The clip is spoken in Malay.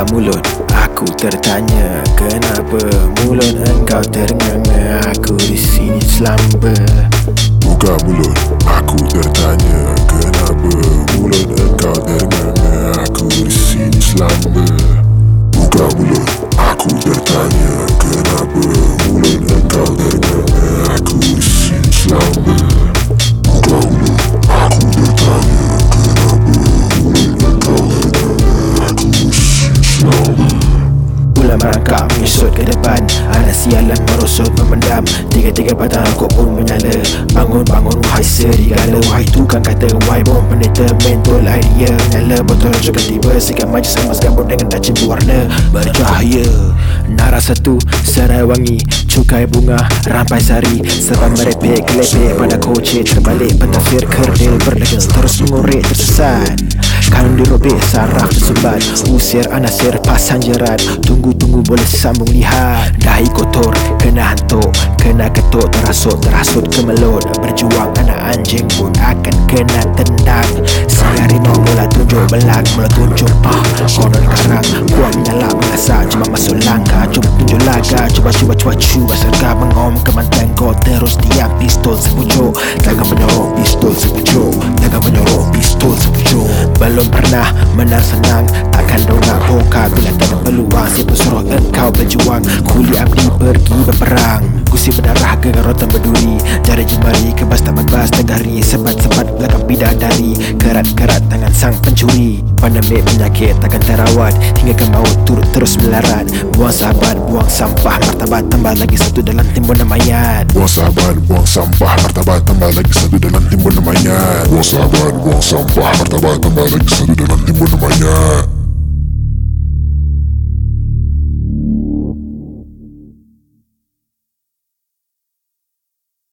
Buka mulut, aku tertanya Kenapa mulut engkau ternganga? Aku di sini selamba. Buka mulut, aku tertanya Pula merangkak menyusut ke depan. Anak sialan merosot memendam. Tiga-tiga batang rokok pun menyala. Bangun-bangun wahai serigala. Wahai tukang kata Wahai bom pendeta. Mentol idea Nyala botol juga tiba. Sikap maju sama segambut dengan dah cimbu warna Bercahaya. Nara satu Serai wangi. Cukai bunga Rampai sari. Serban merepek Kelepek pada koce Terbalik pentafsir kerdil Berlegend terus mengorek tersesat Kanun dirobek Saraf tersebat Usir anasir Pasang jerat. Tunggu-tunggu boleh sambung lihat. Dahi kotor Kena hantuk. Kena ketuk Terasut Terasut kemelut. Berjuang anak anjing pun akan kena tendang. Saya rimau mula tunjuk belang Mula tunjuk ah Konon karang Kuat menyala mengasak Cuma masuk langkah Cuba tunjuk laga. Cuba cuba cuba cuba Serga mengom. Ke mantan kau Terus diam pistol sepucuk. Takkan menyorok pistol sepucuk Belum pernah menang senang Takkan dongak bongkar. Bila tak ada peluang Siapa suruh engkau berjuang? Kuli abdi pergi berperang. Gusi berdarah gegar rotan berduri. Jari jemari kebas tak bebas negari. Sebat-sebat belakang bidadari Kerat-kerat tangan sang pencuri. Pandemik penyakit takkan terawat Hingga ke maut turut terus melarat. Buang sahabat, buang sampah Martabat tambah lagi satu dalam timbunan mayat Buang sahabat, buang sampah Martabat tambah lagi satu dalam timbun mayat Buang sahabat, buang sampah Martabat tambah lagi satu dalam timbun mayat